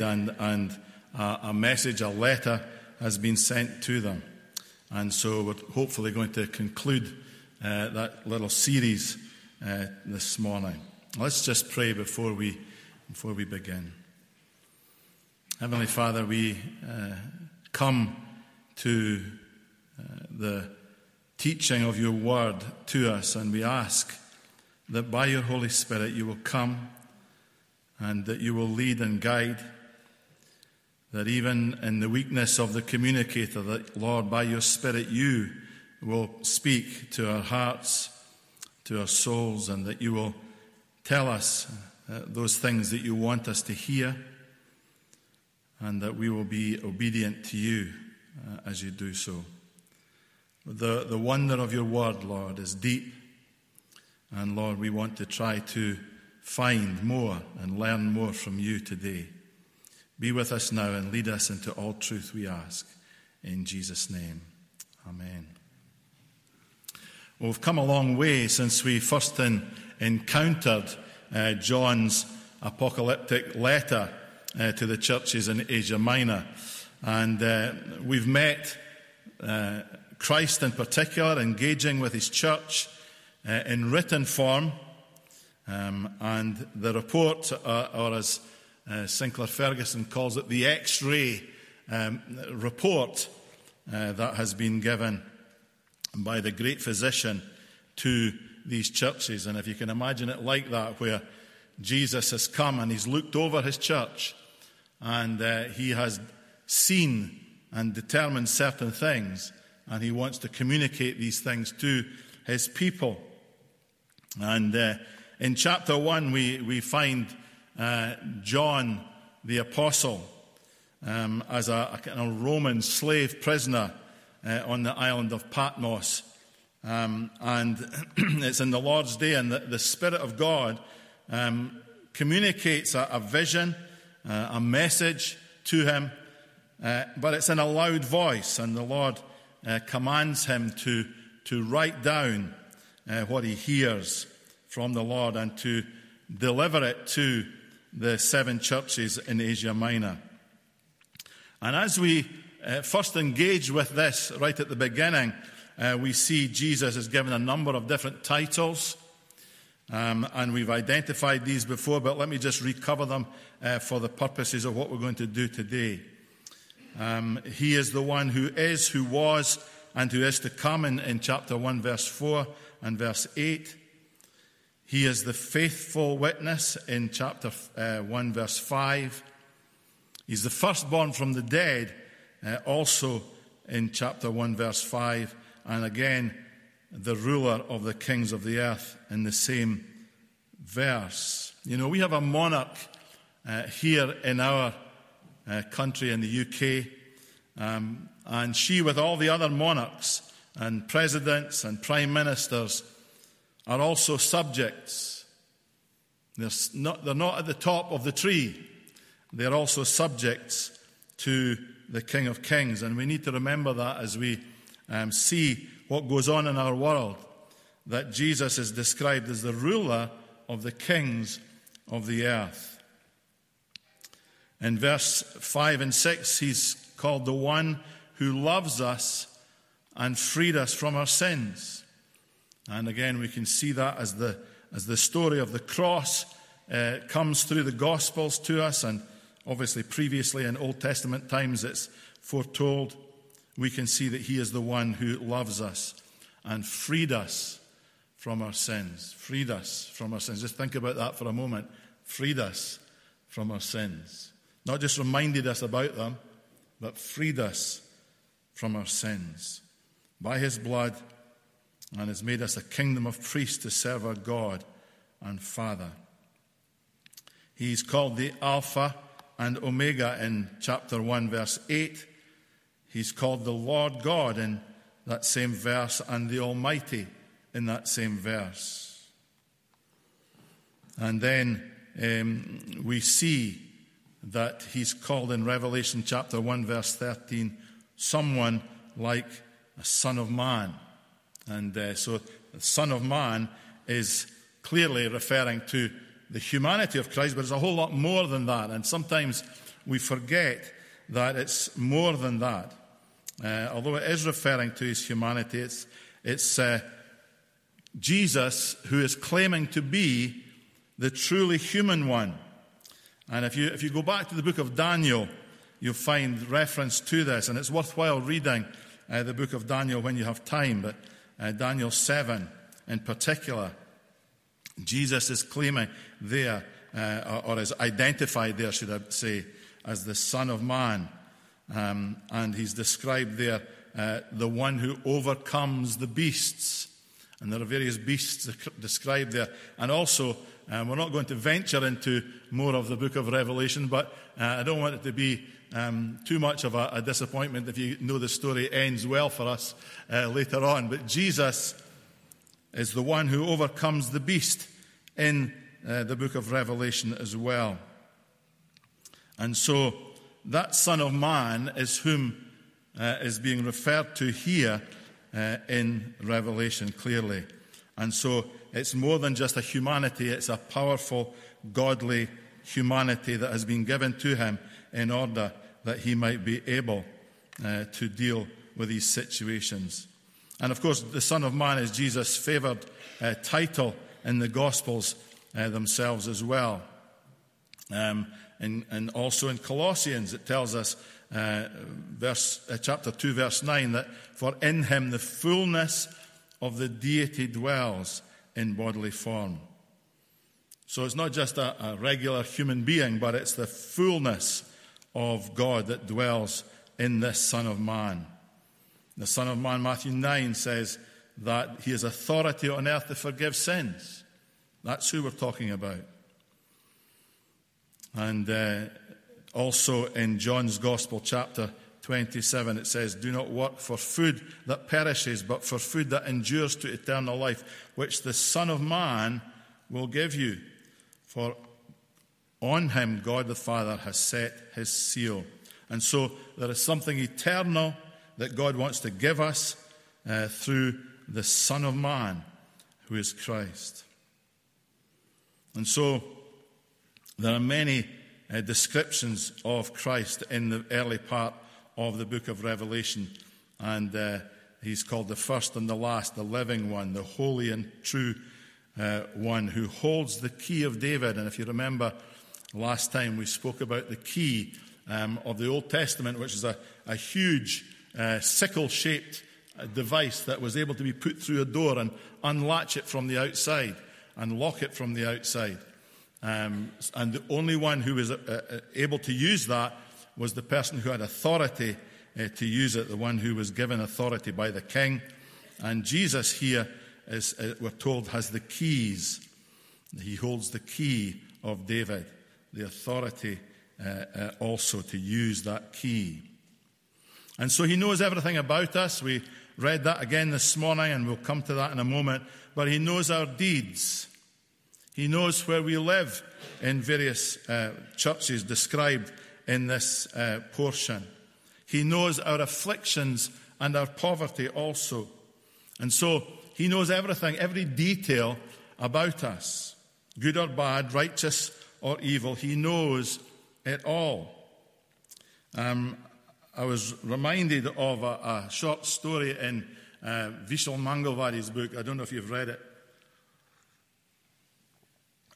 and, and a, a message, a letter has been sent to them. And so we're hopefully going to conclude uh, that little series uh, this morning. Let's just pray before we, before we begin. Heavenly Father, we uh, come to uh, the teaching of your word to us, and we ask that by your Holy Spirit you will come and that you will lead and guide. That even in the weakness of the communicator, that Lord, by your Spirit, you will speak to our hearts, to our souls, and that you will tell us uh, those things that you want us to hear, and that we will be obedient to you uh, as you do so. The, the wonder of your word, Lord, is deep. And Lord, we want to try to find more and learn more from you today. Be with us now and lead us into all truth, we ask. In Jesus' name, Amen. Well, we've come a long way since we first in, encountered uh, John's apocalyptic letter uh, to the churches in Asia Minor. And uh, we've met uh, Christ in particular, engaging with his church uh, in written form. Um, and the report, or as uh, Sinclair Ferguson calls it, the X ray um, report uh, that has been given by the great physician to these churches. And if you can imagine it like that, where Jesus has come and he's looked over his church and uh, he has seen and determined certain things, and he wants to communicate these things to his people. And uh, in chapter 1, we, we find uh, John the Apostle um, as a, a, Roman slave prisoner uh, on the island of Patmos. Um, and it's in the Lord's Day, and the, the Spirit of God um, communicates a, a vision, uh, a message to him, uh, but it's in a loud voice, and the Lord uh, commands him to, to write down what he hears from the Lord and to deliver it to the seven churches in Asia Minor. And as we uh, first engage with this right at the beginning, uh, we see Jesus is given a number of different titles. Um, and we've identified these before, but let me just recover them uh, for the purposes of what we're going to do today. Um, he is the one who is, who was, and who is to come in, in chapter 1, verse 4 and verse 8. He is the faithful witness in chapter uh, 1, verse 5. He's the firstborn from the dead, uh, also in chapter 1, verse 5. And again, the ruler of the kings of the earth in the same verse. You know, we have a monarch uh, here in our uh, country in the UK. Um, and she, with all the other monarchs and presidents and prime ministers, are also subjects. They're not, they're not at the top of the tree, they're also subjects to the King of Kings. And we need to remember that as we um, see what goes on in our world, that Jesus is described as the ruler of the kings of the earth. In verse 5 and 6, he's called the one who loves us and freed us from our sins. And again, we can see that as the, as the story of the cross uh, comes through the Gospels to us, and obviously previously in Old Testament times it's foretold. We can see that He is the one who loves us and freed us from our sins. Freed us from our sins. Just think about that for a moment. Freed us from our sins. Not just reminded us about them, but freed us from our sins by his blood and has made us a kingdom of priests to serve our God and Father. He's called the Alpha and Omega in chapter 1, verse 8. He's called the Lord God in that same verse and the Almighty in that same verse. And then um, we see that he's called in Revelation chapter 1, verse 13, someone like a son of man. And uh, so the son of man is clearly referring to the humanity of Christ, but it's a whole lot more than that. And sometimes we forget that it's more than that. Uh, although it is referring to his humanity, it's, it's uh, Jesus who is claiming to be the truly human one. And if you, if you go back to the book of Daniel, you'll find reference to this, and it's worthwhile reading uh, the book of Daniel when you have time, but uh, Daniel 7 in particular. Jesus is claiming there, uh, or is identified there, should I say, as the Son of Man. Um, and he's described there, uh, the one who overcomes the beasts. And there are various beasts described there. And also, um, we're not going to venture into more of the book of Revelation, but uh, I don't want it to be um, too much of a, a, disappointment if you know the story ends well for us uh, later on. But Jesus is the one who overcomes the beast in uh, the book of Revelation as well. And so that Son of Man is whom uh, is being referred to here uh, in Revelation clearly. And so it's more than just a humanity, it's a powerful, godly humanity that has been given to him in order that he might be able uh, to deal with these situations. And of course, the Son of Man is Jesus' favored uh, title in the Gospels uh, themselves as well. Um, and, and, also in Colossians, it tells us, uh, verse, uh, chapter 2, verse 9, that for in him the fullness of the deity dwells in bodily form. So it's not just a, a regular human being, but it's the fullness of God that dwells in this Son of Man. The Son of Man, Matthew 9, says that he has authority on earth to forgive sins. That's who we're talking about. And uh, also in John's Gospel, chapter 27, it says, Do not work for food that perishes, but for food that endures to eternal life, which the Son of Man will give you. For on him God the Father has set his seal. And so there is something eternal that God wants to give us uh, through the Son of Man, who is Christ. And so there are many uh, descriptions of Christ in the early part of the book of Revelation. And uh, he's called the first and the last, the living one, the holy and true uh, one who holds the key of David. And if you remember, last time we spoke about the key um, of the Old Testament, which is a, a huge uh, sickle shaped device that was able to be put through a door and unlatch it from the outside and lock it from the outside. Um, and the only one who was uh, uh, able to use that was the person who had authority uh, to use it, the one who was given authority by the king. And Jesus here, uh, we're told, has the keys. He holds the key of David, the authority uh, uh, also to use that key. And so he knows everything about us. We read that again this morning, and we'll come to that in a moment. But he knows our deeds. He knows where we live in various uh, churches described in this uh, portion. He knows our afflictions and our poverty also. And so he knows everything, every detail about us, good or bad, righteous or evil. He knows it all. Um, I was reminded of a, a short story in uh, Vishal Mangalwadi's book. I don't know if you've read it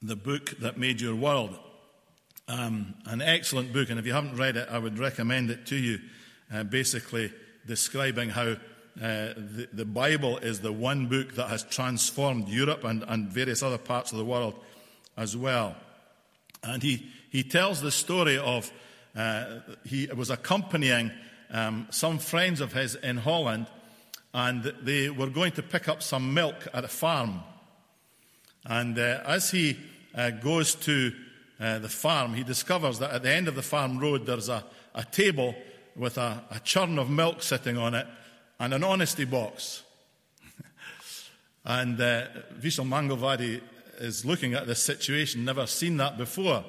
the book that made your world. Um, an excellent book, and if you haven't read it, I would recommend it to you. Uh, basically, describing how uh, the, the, Bible is the one book that has transformed Europe and, and various other parts of the world as well. And he, he tells the story of uh, he was accompanying um, some friends of his in Holland, and they were going to pick up some milk at a farm. And uh, as he uh, goes to uh, the farm, he discovers that at the end of the farm road there's a, a table with a, a churn of milk sitting on it and an honesty box. and uh, Vishal Mangalwadi is looking at this situation, never seen that before.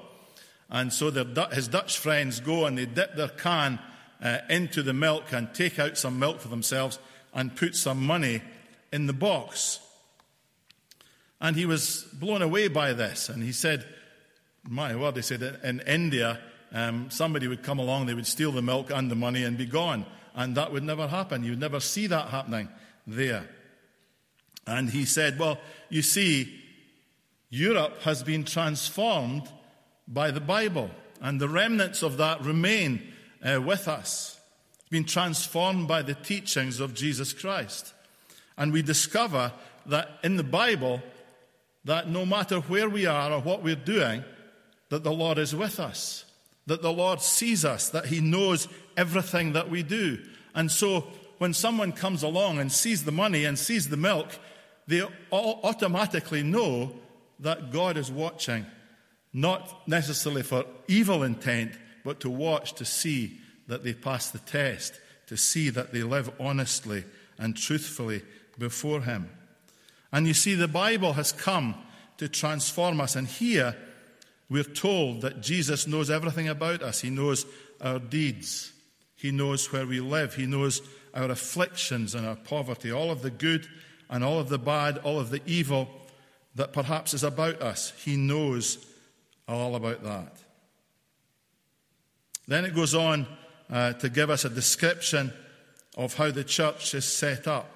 And so his Dutch friends go and they dip their can uh, into the milk and take out some milk for themselves and put some money in the box. And he was blown away by this. And he said, My word, he said, in India, um, somebody would come along, they would steal the milk and the money and be gone. And that would never happen. You'd never see that happening there. And he said, Well, you see, Europe has been transformed by the Bible, and the remnants of that remain uh, with us. It's been transformed by the teachings of Jesus Christ. And we discover that in the Bible, that no matter where we are or what we're doing, that the Lord is with us, that the Lord sees us, that He knows everything that we do. And so when someone comes along and sees the money and sees the milk, they all automatically know that God is watching, not necessarily for evil intent, but to watch to see that they pass the test, to see that they live honestly and truthfully before Him. And you see, the Bible has come to transform us. And here we're told that Jesus knows everything about us. He knows our deeds, He knows where we live, He knows our afflictions and our poverty, all of the good and all of the bad, all of the evil that perhaps is about us. He knows all about that. Then it goes on uh, to give us a description of how the church is set up.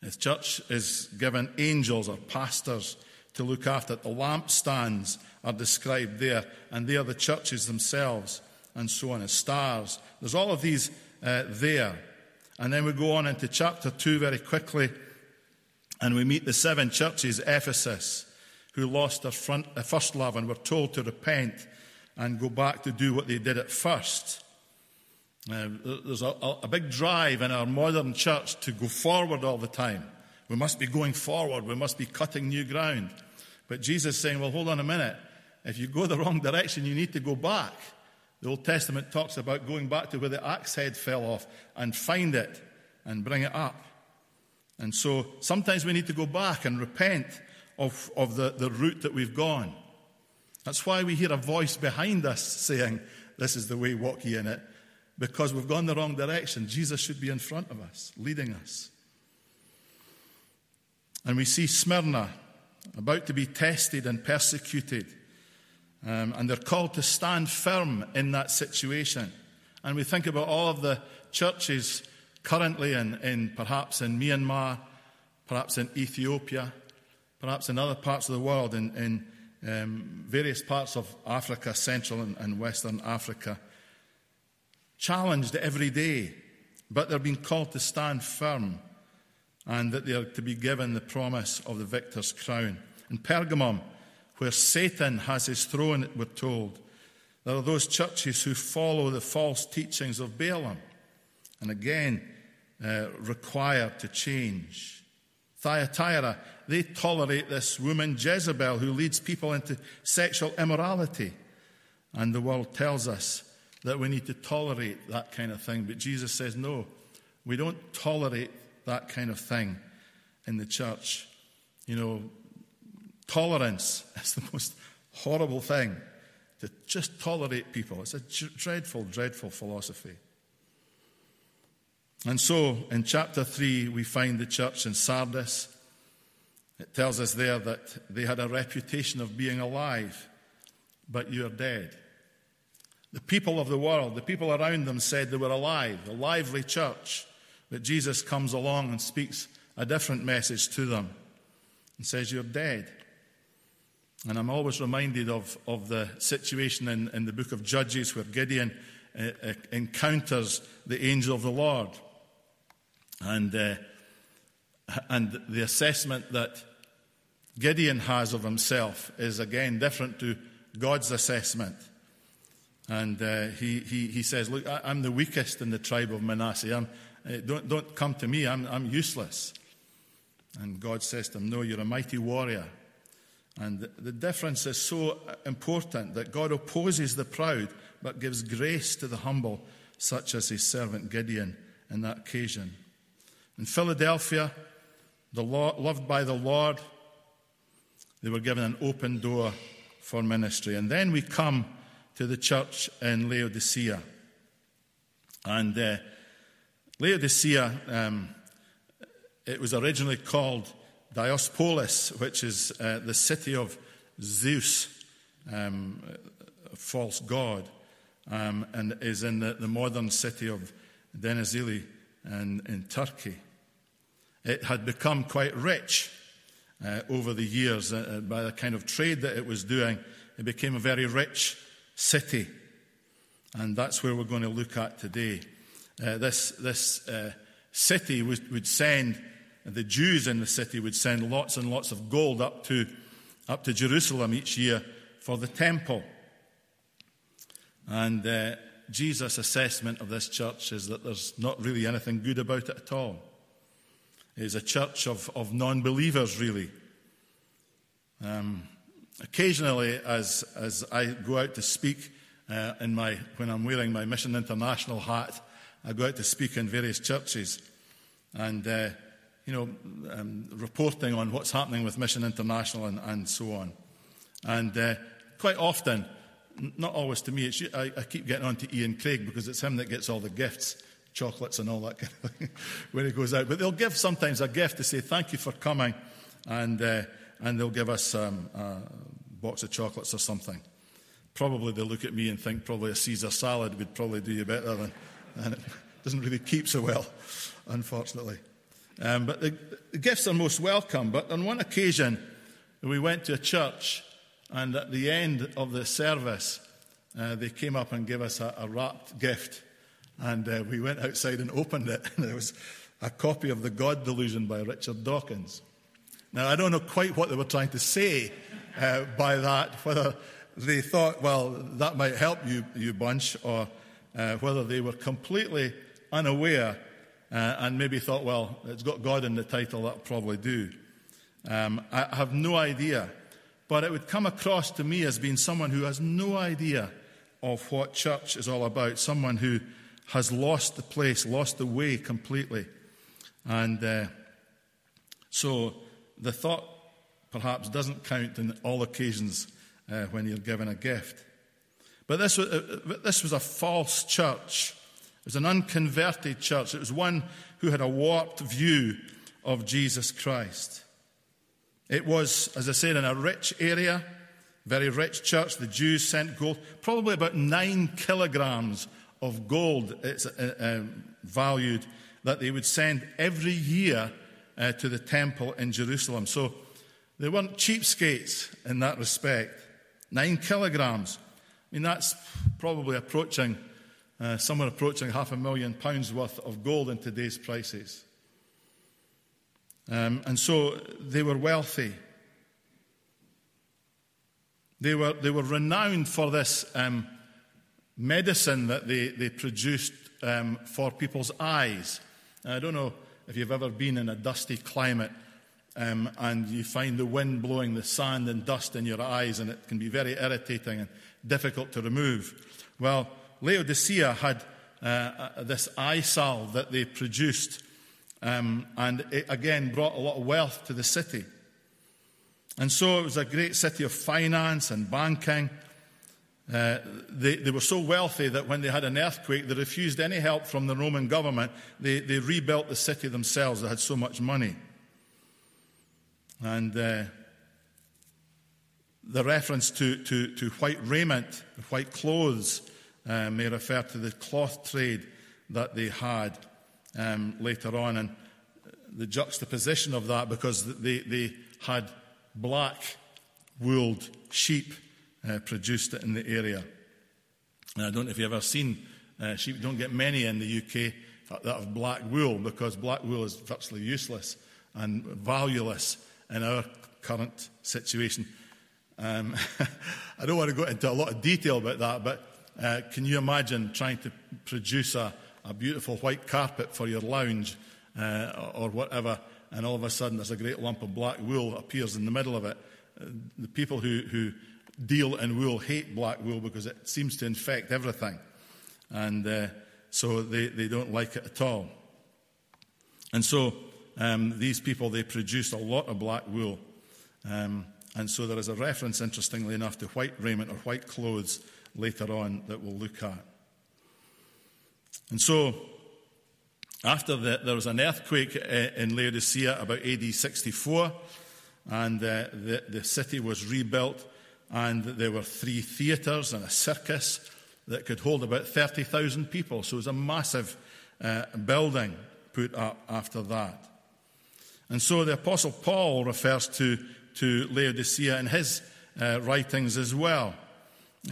The church is given angels or pastors to look after it. The lampstands are described there, and they are the churches themselves, and so on, as stars. There's all of these uh, there. And then we go on into chapter 2 very quickly, and we meet the seven churches, Ephesus, who lost their front, uh, first love and were told to repent and go back to do what they did at first. Uh, there's a, a, big drive in our modern church to go forward all the time. We must be going forward. We must be cutting new ground. But Jesus is saying, well, hold on a minute. If you go the wrong direction, you need to go back. The Old Testament talks about going back to where the axe head fell off and find it and bring it up. And so sometimes we need to go back and repent of, of the, the route that we've gone. That's why we hear a voice behind us saying, This is the way, walk ye in it because we've gone the wrong direction. Jesus should be in front of us, leading us. And we see Smyrna about to be tested and persecuted. Um, and they're called to stand firm in that situation. And we think about all of the churches currently in, in perhaps in Myanmar, perhaps in Ethiopia, perhaps in other parts of the world, in, in um, various parts of Africa, Central and, and Western Africa challenged every day, but they're being called to stand firm and that they are to be given the promise of the victor's crown. In Pergamum, where Satan has his throne, we're told, there are those churches who follow the false teachings of Balaam and again uh, required to change. Thyatira, they tolerate this woman Jezebel who leads people into sexual immorality. And the world tells us that we need to tolerate that kind of thing. But Jesus says, no, we don't tolerate that kind of thing in the church. You know, tolerance is the most horrible thing to just tolerate people. It's a dreadful, dreadful philosophy. And so in chapter 3, we find the church in Sardis. It tells us there that they had a reputation of being alive, but you're dead. The people of the world, the people around them said they were alive, a lively church. But Jesus comes along and speaks a different message to them and says, You're dead. And I'm always reminded of, of the situation in, in the book of Judges where Gideon uh, uh, encounters the angel of the Lord. And, uh, and the assessment that Gideon has of himself is again different to God's assessment. And uh, he, he, he says, Look, I, am the weakest in the tribe of Manasseh. Uh, don't, don't come to me, I'm, I'm useless. And God says to him, No, you're a mighty warrior. And the, the difference is so important that God opposes the proud but gives grace to the humble, such as his servant Gideon in that occasion. In Philadelphia, the Lord, loved by the Lord, they were given an open door for ministry. And then we come to the church in Laodicea. And uh, Laodicea, um, it was originally called Diospolis, which is uh, the city of Zeus, um, false god um, and is in the, the, modern city of Denizli in, in Turkey. It had become quite rich uh, over the years uh, uh, by the kind of trade that it was doing. It became a very rich city. And that's where we're going to look at today. Uh, this this uh, city would, would send, the Jews in the city would send lots and lots of gold up to, up to Jerusalem each year for the temple. And uh, Jesus' assessment of this church is that there's not really anything good about it at all. It's a church of, of non believers, really. Um, occasionally, as, as I go out to speak uh, in my, when I'm wearing my Mission International hat, I go out to speak in various churches and, uh, you know, um, reporting on what's happening with Mission International and, and so on. And uh, quite often, not always to me, I, I, keep getting on to Ian Craig because it's him that gets all the gifts, chocolates and all that kind of thing when he goes out. But they'll give sometimes a gift to say thank you for coming, and, uh, and they'll give us um, a box of chocolates or something. Probably they'll look at me and think probably a Caesar salad would probably do you better than and it doesn't really keep so well, unfortunately. Um, but the, the gifts are most welcome. But on one occasion, we went to a church, and at the end of the service, uh, they came up and gave us a, a wrapped gift. And uh, we went outside and opened it, and it was a copy of The God Delusion by Richard Dawkins. Now, I don't know quite what they were trying to say uh, by that, whether they thought, well, that might help you, you bunch, or uh, whether they were completely unaware uh, and maybe thought, well, it's got God in the title, that'll probably do. Um, I have no idea. But it would come across to me as being someone who has no idea of what church is all about, someone who has lost the place, lost the way completely. And uh, so the thought perhaps doesn't count in all occasions uh, when you're given a gift. But this was, uh, uh, this was a false church. It was an unconverted church. It was one who had a warped view of Jesus Christ. It was, as I said, in a rich area, very rich church. The Jews sent gold, probably about nine kilograms of gold, it's uh, uh, valued, that they would send every year uh, to the temple in Jerusalem. So they weren't cheapskates in that respect. Nine kilograms. I mean, that's probably approaching, uh, somewhere approaching half a million pounds worth of gold in today's prices. Um, and so they were wealthy. They were, they were renowned for this um, medicine that they, they produced um, for people's eyes. I don't know if you've ever been in a dusty climate um, and you find the wind blowing the sand and dust in your eyes, and it can be very irritating. And difficult to remove. Well, Laodicea had uh, uh, this eye salve that they produced, um, and it again brought a lot of wealth to the city. And so it was a great city of finance and banking. Uh, they, they, were so wealthy that when they had an earthquake, they refused any help from the Roman government. They, they rebuilt the city themselves. They had so much money. And uh, the reference to, to, to white raiment, white clothes, uh, may refer to the cloth trade that they had um, later on, and the juxtaposition of that because they, they had black wooled sheep uh, produced in the area. And I don't know if you've ever seen uh, sheep, don't get many in the UK that have black wool because black wool is virtually useless and valueless in our current situation. Um, I don't want to go into a lot of detail about that, but uh, can you imagine trying to produce a, a beautiful white carpet for your lounge uh, or whatever, and all of a sudden there's a great lump of black wool appears in the middle of it? Uh, the people who, who deal in wool hate black wool because it seems to infect everything. And uh, so they, they don't like it at all. And so um, these people, they produced a lot of black wool. Um, and so there is a reference, interestingly enough, to white raiment or white clothes later on that we'll look at. And so, after the, there was an earthquake uh, in Laodicea about AD 64, and uh, the, the city was rebuilt, and there were three theatres and a circus that could hold about 30,000 people. So it was a massive uh, building put up after that. And so the Apostle Paul refers to, to Laodicea in his uh, writings as well.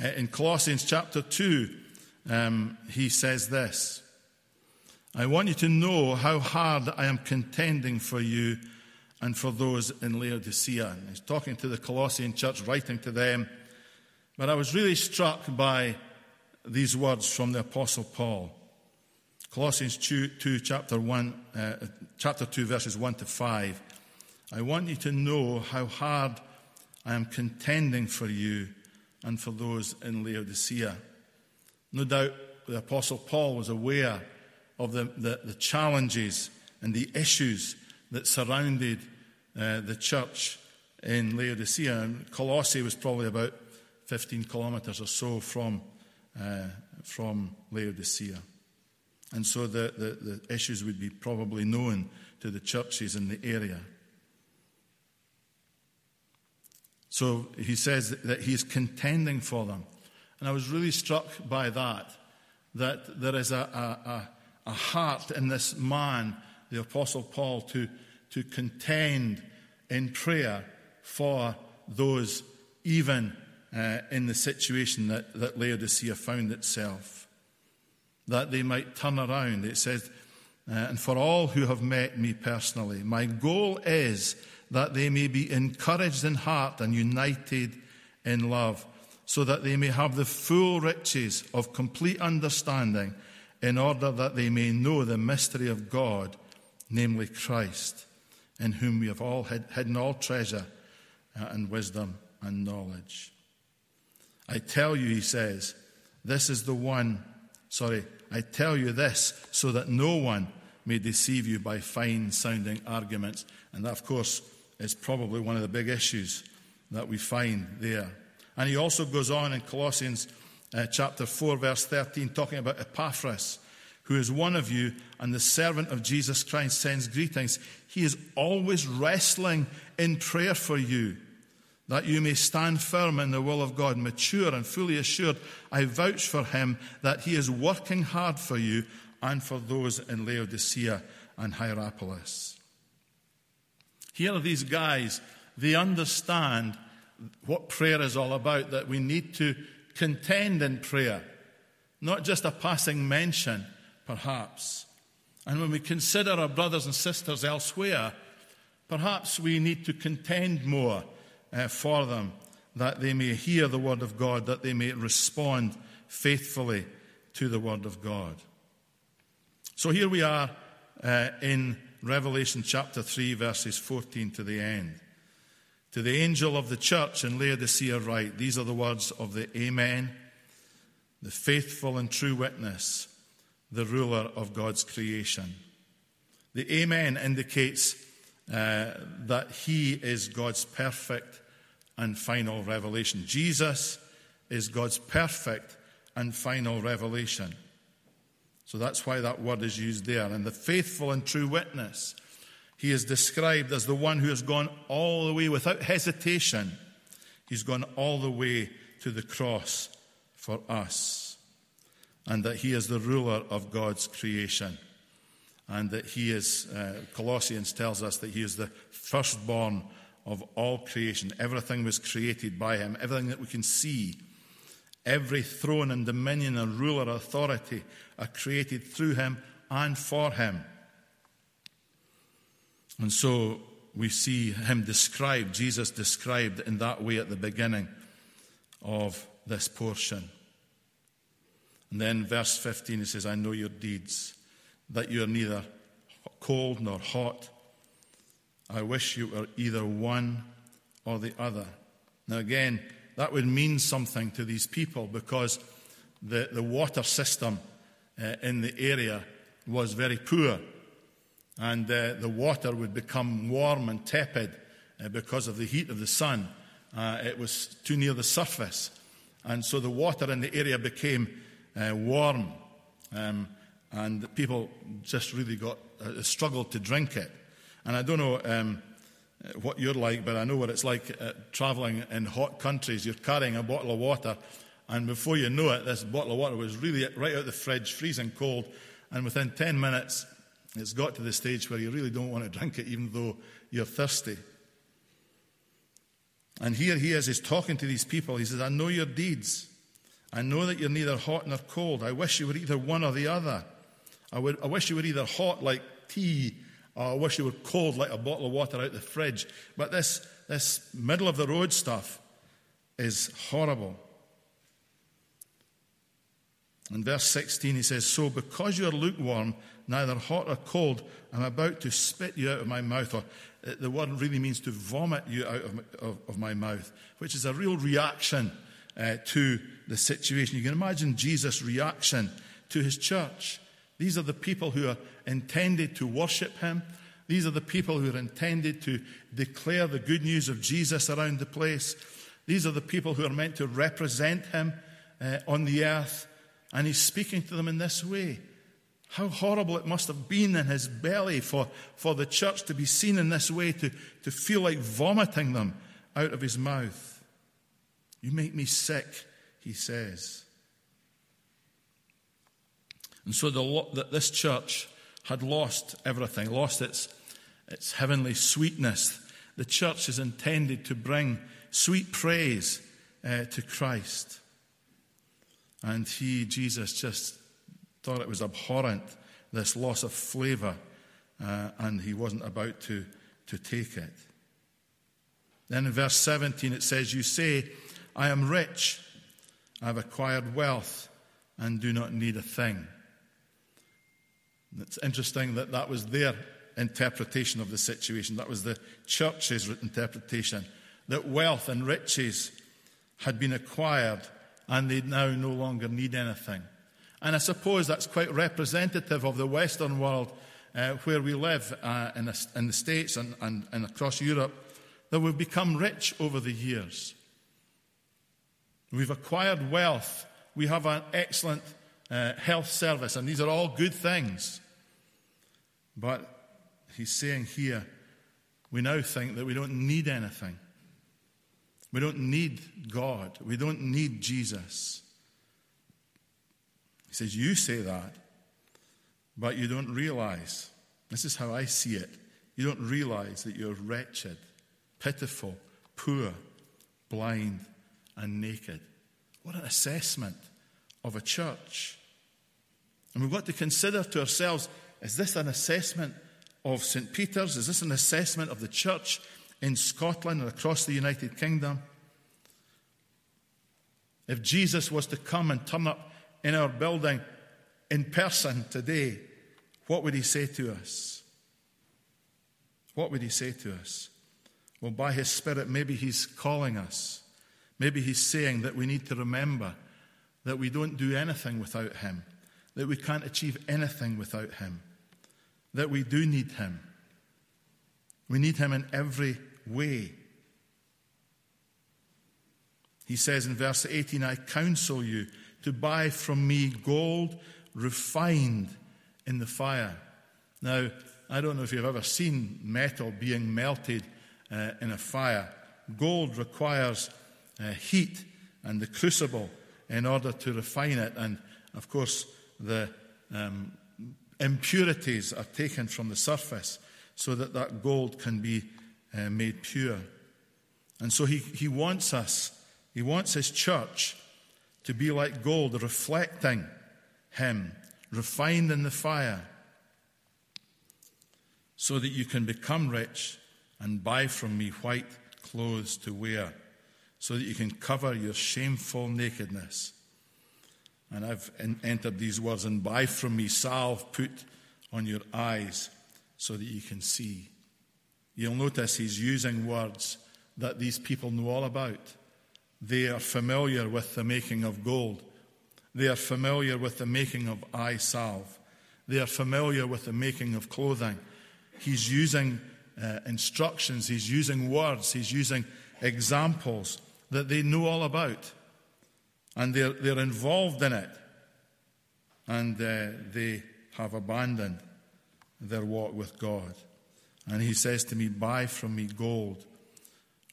Uh, in Colossians chapter 2, um, he says this I want you to know how hard I am contending for you and for those in Laodicea. And he's talking to the Colossian church, writing to them. But I was really struck by these words from the Apostle Paul. Colossians 2, 2 chapter, 1, uh, chapter 2, verses 1 to 5. I want you to know how hard I am contending for you and for those in Laodicea. No doubt the Apostle Paul was aware of the, the, the challenges and the issues that surrounded uh, the church in Laodicea. And Colossae was probably about 15 kilometres or so from, uh, from Laodicea. And so the, the, the issues would be probably known to the churches in the area. So he says that he's contending for them. And I was really struck by that, that there is a, a, a heart in this man, the Apostle Paul, to, to contend in prayer for those even uh, in the situation that, that Laodicea found itself, that they might turn around. It says, uh, and for all who have met me personally, my goal is that they may be encouraged in heart and united in love, so that they may have the full riches of complete understanding, in order that they may know the mystery of God, namely Christ, in whom we have all hidden all treasure uh, and wisdom and knowledge. I tell you, he says, this is the one, sorry, I tell you this so that no one may deceive you by fine sounding arguments. And that, of course, is probably one of the big issues that we find there. And he also goes on in Colossians uh, chapter 4, verse 13, talking about Epaphras, who is one of you and the servant of Jesus Christ, sends greetings. He is always wrestling in prayer for you, that you may stand firm in the will of God, mature and fully assured. I vouch for him that he is working hard for you and for those in Laodicea and Hierapolis. Here are these guys, they understand what prayer is all about, that we need to contend in prayer, not just a passing mention, perhaps. And when we consider our brothers and sisters elsewhere, perhaps we need to contend more uh, for them, that they may hear the word of God, that they may respond faithfully to the word of God. So here we are uh, in Revelation chapter 3, verses 14 to the end. To the angel of the church in Laodicea, write These are the words of the Amen, the faithful and true witness, the ruler of God's creation. The Amen indicates uh, that He is God's perfect and final revelation. Jesus is God's perfect and final revelation. So that's why that word is used there. And the faithful and true witness, he is described as the one who has gone all the way without hesitation. He's gone all the way to the cross for us. And that he is the ruler of God's creation. And that he is, uh, Colossians tells us that he is the firstborn of all creation. Everything was created by him, everything that we can see Every throne and dominion and ruler authority are created through him and for him. And so we see him described, Jesus described in that way at the beginning of this portion. And then verse 15 he says, I know your deeds, that you are neither cold nor hot. I wish you were either one or the other. Now, again, that would mean something to these people because the, the water system uh, in the area was very poor. And uh, the water would become warm and tepid uh, because of the heat of the sun. Uh, it was too near the surface. And so the water in the area became uh, warm. Um, and people just really got uh, struggled to drink it. And I don't know um, what you're like, but I know what it's like traveling in hot countries. You're carrying a bottle of water, and before you know it, this bottle of water was really right out of the fridge, freezing cold, and within 10 minutes, it's got to the stage where you really don't want to drink it, even though you're thirsty. And here he is, he's talking to these people. He says, I know your deeds. I know that you're neither hot nor cold. I wish you were either one or the other. I, would, I wish you were either hot like tea or I wish you were cold like a bottle of water out the fridge. But this, this middle of the road stuff is horrible. In verse 16, he says, So because you are lukewarm, neither hot or cold, I'm about to spit you out of my mouth. Or uh, the word really means to vomit you out of, of, of my mouth, which is a real reaction uh, to the situation. You can imagine Jesus' reaction to his church. These are the people who are intended to worship him. These are the people who are intended to declare the good news of Jesus around the place. These are the people who are meant to represent him uh, on the earth. And he's speaking to them in this way. How horrible it must have been in his belly for, for the church to be seen in this way, to, to feel like vomiting them out of his mouth. You make me sick, he says. And so the, this church had lost everything, lost its, its heavenly sweetness. The church is intended to bring sweet praise uh, to Christ. And he, Jesus, just thought it was abhorrent, this loss of flavour, uh, and he wasn't about to, to take it. Then in verse 17 it says, You say, I am rich, I have acquired wealth, and do not need a thing. It's interesting that that was their interpretation of the situation. That was the church's interpretation. That wealth and riches had been acquired and they now no longer need anything. And I suppose that's quite representative of the Western world uh, where we live uh, in, the, in, the States and, and, and across Europe, that we've become rich over the years. We've acquired wealth. We have an excellent uh, health service, and these are all good things. But he's saying here, we now think that we don't need anything. We don't need God. We don't need Jesus. He says, You say that, but you don't realize. This is how I see it. You don't realize that you're wretched, pitiful, poor, blind, and naked. What an assessment of a church. And we've got to consider to ourselves is this an assessment of St. Peter's? Is this an assessment of the church in Scotland and across the United Kingdom? If Jesus was to come and turn up in our building in person today, what would he say to us? What would he say to us? Well, by his Spirit, maybe he's calling us. Maybe he's saying that we need to remember that we don't do anything without him, that we can't achieve anything without him that we do need Him. We need Him in every way. He says in verse 18, I counsel you to buy from me gold refined in the fire. Now, I don't know if you've ever seen metal being melted uh, in a fire. Gold requires uh, heat and the crucible in order to refine it. And of course, the um, impurities are taken from the surface so that that gold can be uh, made pure. And so he, he wants us, he wants his church to be like gold, reflecting him, refined in the fire, so that you can become rich and buy from me white clothes to wear, so that you can cover your shameful nakedness and I've entered these words, and buy from me salve put on your eyes so that you can see. You'll notice he's using words that these people know all about. They are familiar with the making of gold. They are familiar with the making of eye salve. They are familiar with the making of clothing. He's using uh, instructions, he's using words, he's using examples that they know all about and they're, they're involved in it, and uh, they have abandoned their walk with God. And he says to me, Buy from me gold,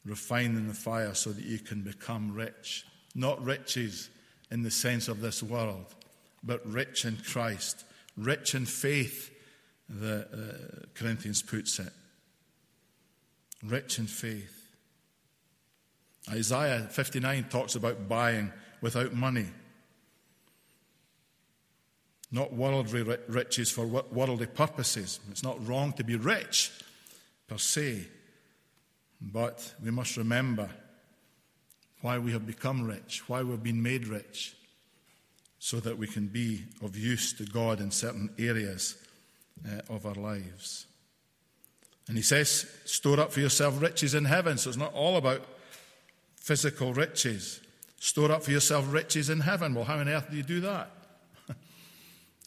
refined in the fire, so that you can become rich. Not riches in the sense of this world, but rich in Christ, rich in faith, the uh, Corinthians puts it. Rich in faith. Isaiah 59 talks about buying without money. Not worldly riches for worldly purposes. It's not wrong to be rich per se, but we must remember why we have become rich, why we've been made rich, so that we can be of use to God in certain areas uh, of our lives. And he says, store up for yourself riches in heaven. So it's not all about physical riches. Store up for yourself riches in heaven. Well, how on earth do you do that?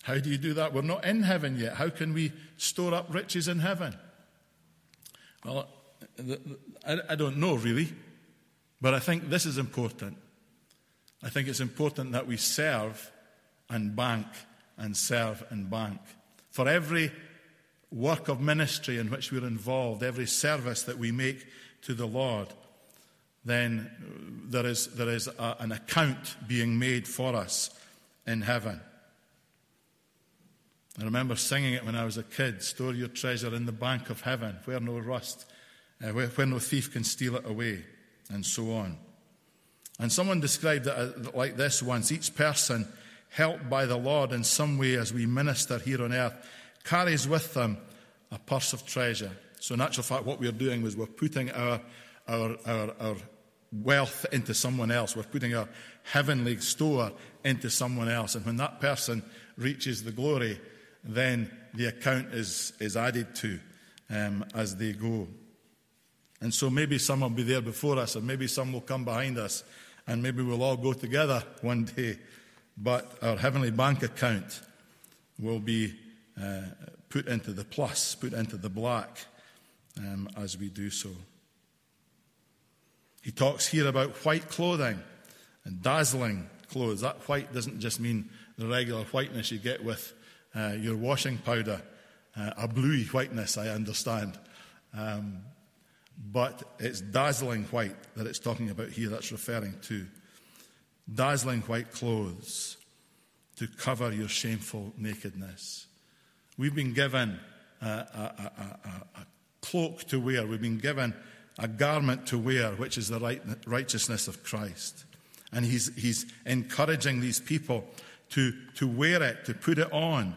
How do you do that? We're not in heaven yet. How can we store up riches in heaven? Well, I don't know really, but I think this is important. I think it's important that we serve and bank and serve and bank. For every work of ministry in which we're involved, every service that we make to the Lord, then there is, there is a, an account being made for us in heaven. I remember singing it when I was a kid store your treasure in the bank of heaven, where no rust, uh, where, where no thief can steal it away, and so on. And someone described it like this once each person, helped by the Lord in some way as we minister here on earth, carries with them a purse of treasure. So, in actual fact, what we're doing is we're putting our, our, our, our wealth into someone else. We're putting our heavenly store into someone else. And when that person reaches the glory, then the account is, is added to um, as they go. And so maybe some will be there before us, and maybe some will come behind us, and maybe we'll all go together one day. But our heavenly bank account will be uh, put into the plus, put into the black um, as we do so. He talks here about white clothing and dazzling clothes. That white doesn't just mean the regular whiteness you get with uh, your washing powder, uh, a bluey whiteness, I understand. Um, but it's dazzling white that it's talking about here, that's referring to. Dazzling white clothes to cover your shameful nakedness. We've been given a, a, a, a cloak to wear, we've been given a garment to wear, which is the right, righteousness of Christ. And he's, he's encouraging these people to, to wear it, to put it on,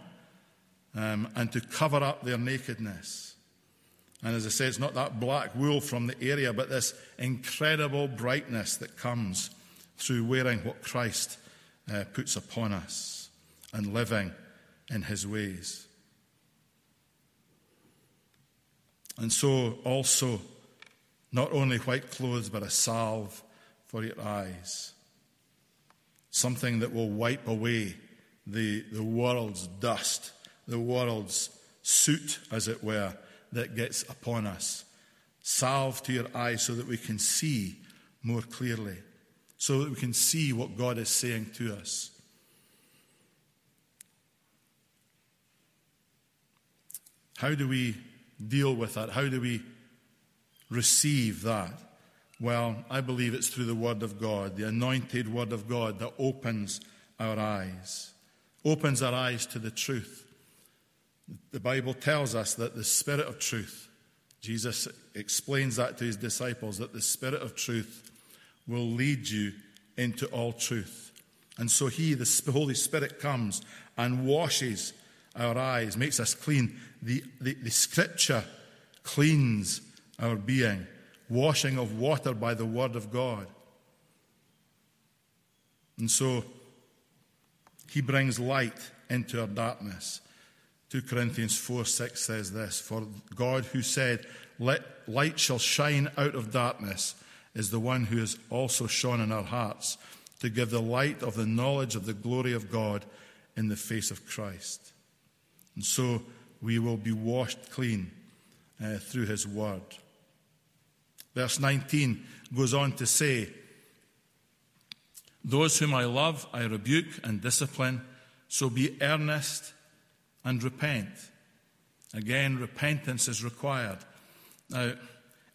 um, and to cover up their nakedness. And as I say, it's not that black wool from the area, but this incredible brightness that comes through wearing what Christ uh, puts upon us and living in his ways. And so, also, not only white clothes, but a salve for your eyes. Something that will wipe away the, the world's dust, the world's soot, as it were, that gets upon us. Salve to your eyes so that we can see more clearly, so that we can see what God is saying to us. How do we deal with that? How do we receive that? Well, I believe it's through the Word of God, the anointed Word of God that opens our eyes, opens our eyes to the truth. The Bible tells us that the Spirit of truth, Jesus explains that to his disciples, that the Spirit of truth will lead you into all truth. And so he, the Holy Spirit, comes and washes our eyes, makes us clean. The, the, the Scripture cleans our being, washing of water by the Word of God. And so he brings light into our darkness. 2 Corinthians 4 6 says this For God, who said, Let light shall shine out of darkness, is the one who has also shone in our hearts to give the light of the knowledge of the glory of God in the face of Christ. And so we will be washed clean uh, through his word. Verse 19 goes on to say, Those whom I love, I rebuke and discipline, so be earnest and repent. Again, repentance is required. Now,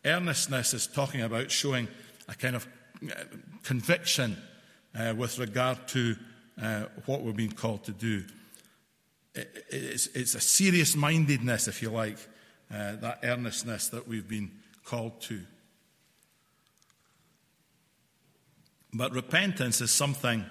earnestness is talking about showing a kind of uh, conviction uh, with regard to uh, what we're being called to do. It's, it's a serious mindedness, if you like, uh, that earnestness that we've been called to. But repentance is something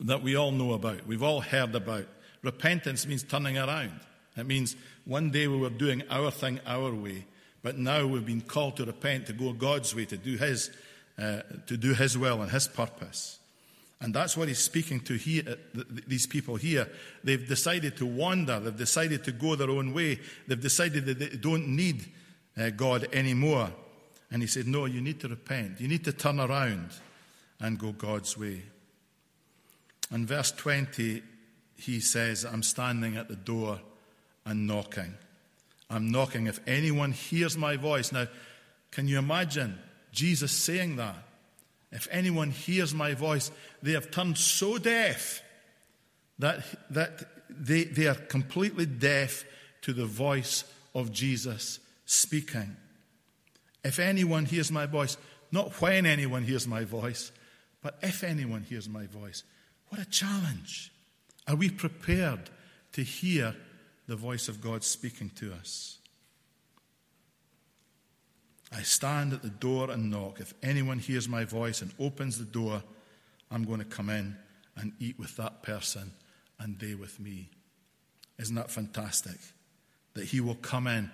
that we all know about, we've all heard about. Repentance means turning around. It means one day we were doing our thing our way, but now we've been called to repent, to go God's way, to do His, uh, to do His will and His purpose. And that's what he's speaking to here, uh, these people here. They've decided to wander. They've decided to go their own way. They've decided that they don't need uh, God anymore. And he said, No, you need to repent. You need to turn around and go God's way. In verse 20, he says, I'm standing at the door and knocking. I'm knocking. If anyone hears my voice. Now, can you imagine Jesus saying that? If anyone hears my voice, they have turned so deaf that, that they, they are completely deaf to the voice of Jesus speaking. If anyone hears my voice, not when anyone hears my voice, but if anyone hears my voice, what a challenge. Are we prepared to hear the voice of God speaking to us? I stand at the door and knock. If anyone hears my voice and opens the door, I'm going to come in and eat with that person and they with me. Isn't that fantastic? That he will come in.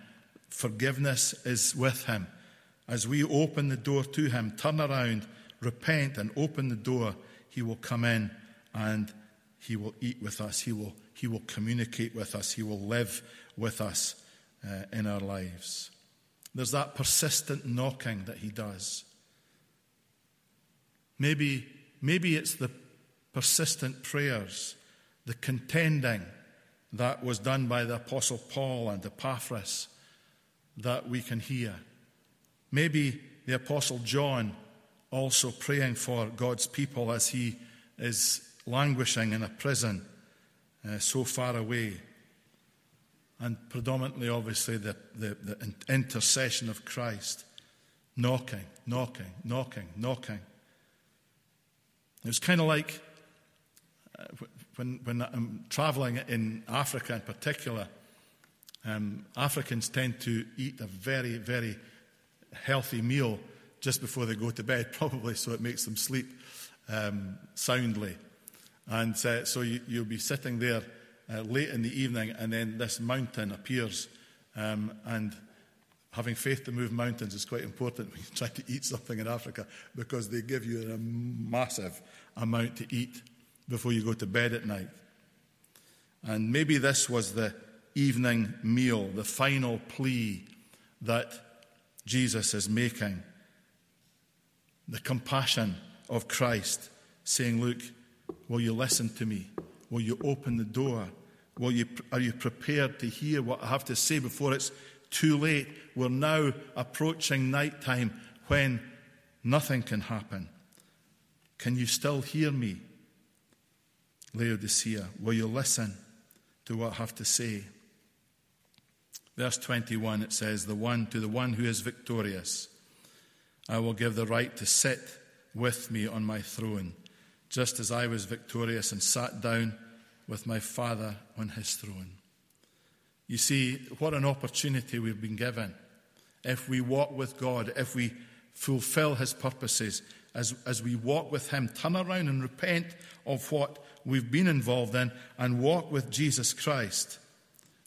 Forgiveness is with him. As we open the door to him, turn around, repent, and open the door, he will come in and he will eat with us. He will, he will communicate with us. He will live with us uh, in our lives. There's that persistent knocking that he does. Maybe, maybe it's the persistent prayers, the contending that was done by the Apostle Paul and Epaphras that we can hear. Maybe the Apostle John also praying for God's people as he is languishing in a prison uh, so far away and predominantly, obviously, the, the, the intercession of Christ. Knocking, knocking, knocking, knocking. It was kind of like uh, when, when I'm traveling in Africa in particular, um, Africans tend to eat a very, very healthy meal just before they go to bed, probably so it makes them sleep um, soundly. And uh, so you, you'll be sitting there uh, late in the evening, and then this mountain appears. Um, and having faith to move mountains is quite important when you try to eat something in Africa because they give you a massive amount to eat before you go to bed at night. And maybe this was the evening meal, the final plea that Jesus is making. The compassion of Christ, saying, Look, will you listen to me? Will you open the door? Will you, are you prepared to hear what I have to say before it's too late? We're now approaching night time when nothing can happen. Can you still hear me? Laodicea, will you listen to what I have to say? Verse 21 it says, The one to the one who is victorious, I will give the right to sit with me on my throne just as I was victorious and sat down with my Father on his throne. You see, what an opportunity we've been given. If we walk with God, if we fulfill his purposes, as, as we walk with him, turn around and repent of what we've been involved in and walk with Jesus Christ,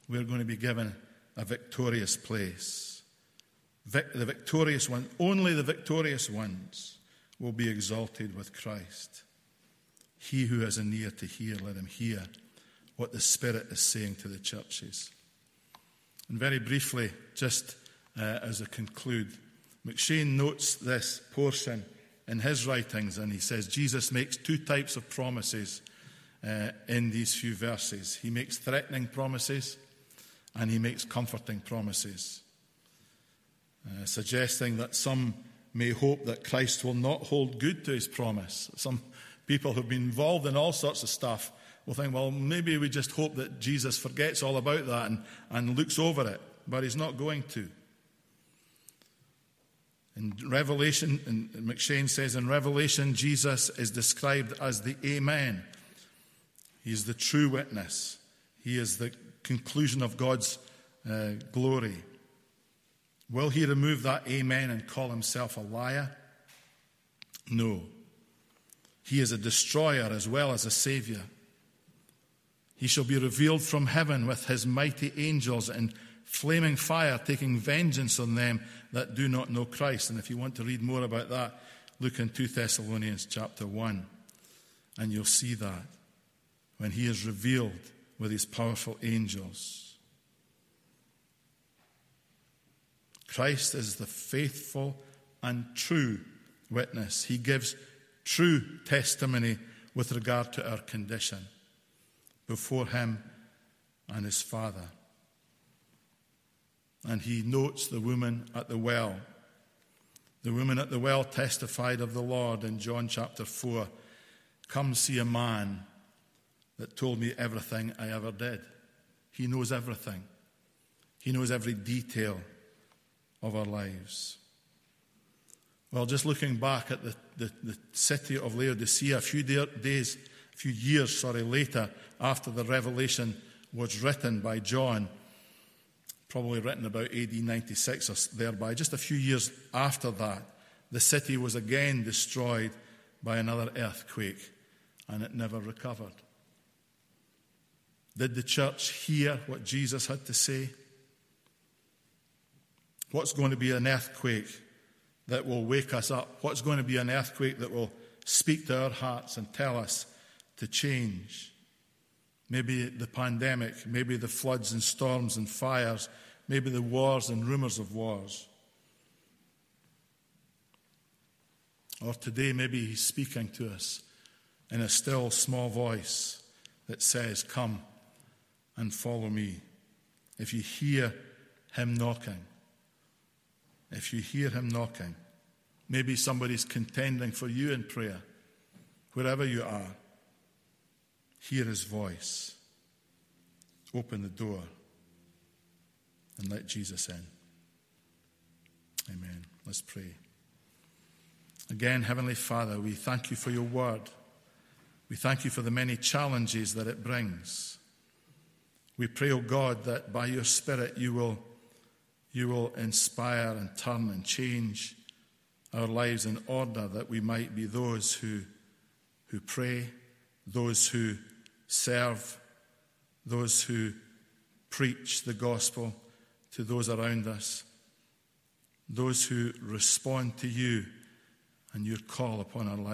we're going to be given a victorious place. Vic, the victorious one, only the victorious ones will be exalted with Christ. He who has an ear to hear, let him hear what the Spirit is saying to the churches. And very briefly, just uh, as I conclude, M'Cheyne notes this portion in his writings, and he says Jesus makes two types of promises uh, in these few verses. He makes threatening promises, and he makes comforting promises, uh, suggesting that some may hope that Christ will not hold good to his promise. Some people who've been involved in all sorts of stuff we'll think, well, maybe we just hope that Jesus forgets all about that and, and looks over it, but he's not going to. In Revelation, and McCheyne says in Revelation, Jesus is described as the Amen. He is the true witness. He is the conclusion of God's uh, glory. Will he remove that Amen and call himself a liar? No. He is a destroyer as well as a savior. He shall be revealed from heaven with his mighty angels in flaming fire, taking vengeance on them that do not know Christ. And if you want to read more about that, look in 2 Thessalonians chapter 1, and you'll see that when he is revealed with his powerful angels. Christ is the faithful and true witness. He gives true testimony with regard to our condition before him and his Father. And he notes the woman at the well. The woman at the well testified of the Lord in John chapter 4 Come see a man that told me everything I ever did. He knows everything, he knows every detail of our lives. Well, just looking back at the, the, the city of Laodicea, a few days, a few years, sorry, later, after the revelation was written by John, probably written about AD 96 or thereby, just a few years after that, the city was again destroyed by another earthquake and it never recovered. Did the church hear what Jesus had to say? What's going to be an earthquake that will wake us up? What's going to be an earthquake that will speak to our hearts and tell us to change? Maybe the pandemic, maybe the floods and storms and fires, maybe the wars and rumors of wars. Or today, maybe He's speaking to us in a still small voice that says, Come and follow me. If you hear Him knocking, if you hear Him knocking, maybe somebody's contending for you in prayer, wherever you are, hear His voice. Open the door and let Jesus in. Amen. Let's pray. Again, Heavenly Father, we thank you for your word. We thank you for the many challenges that it brings. We pray, O oh God, that by your Spirit you will, you will inspire and turn and change our lives in order that we might be those who, who pray, those who serve, those who preach the gospel, to those around us, those who respond to you and your call upon our lives.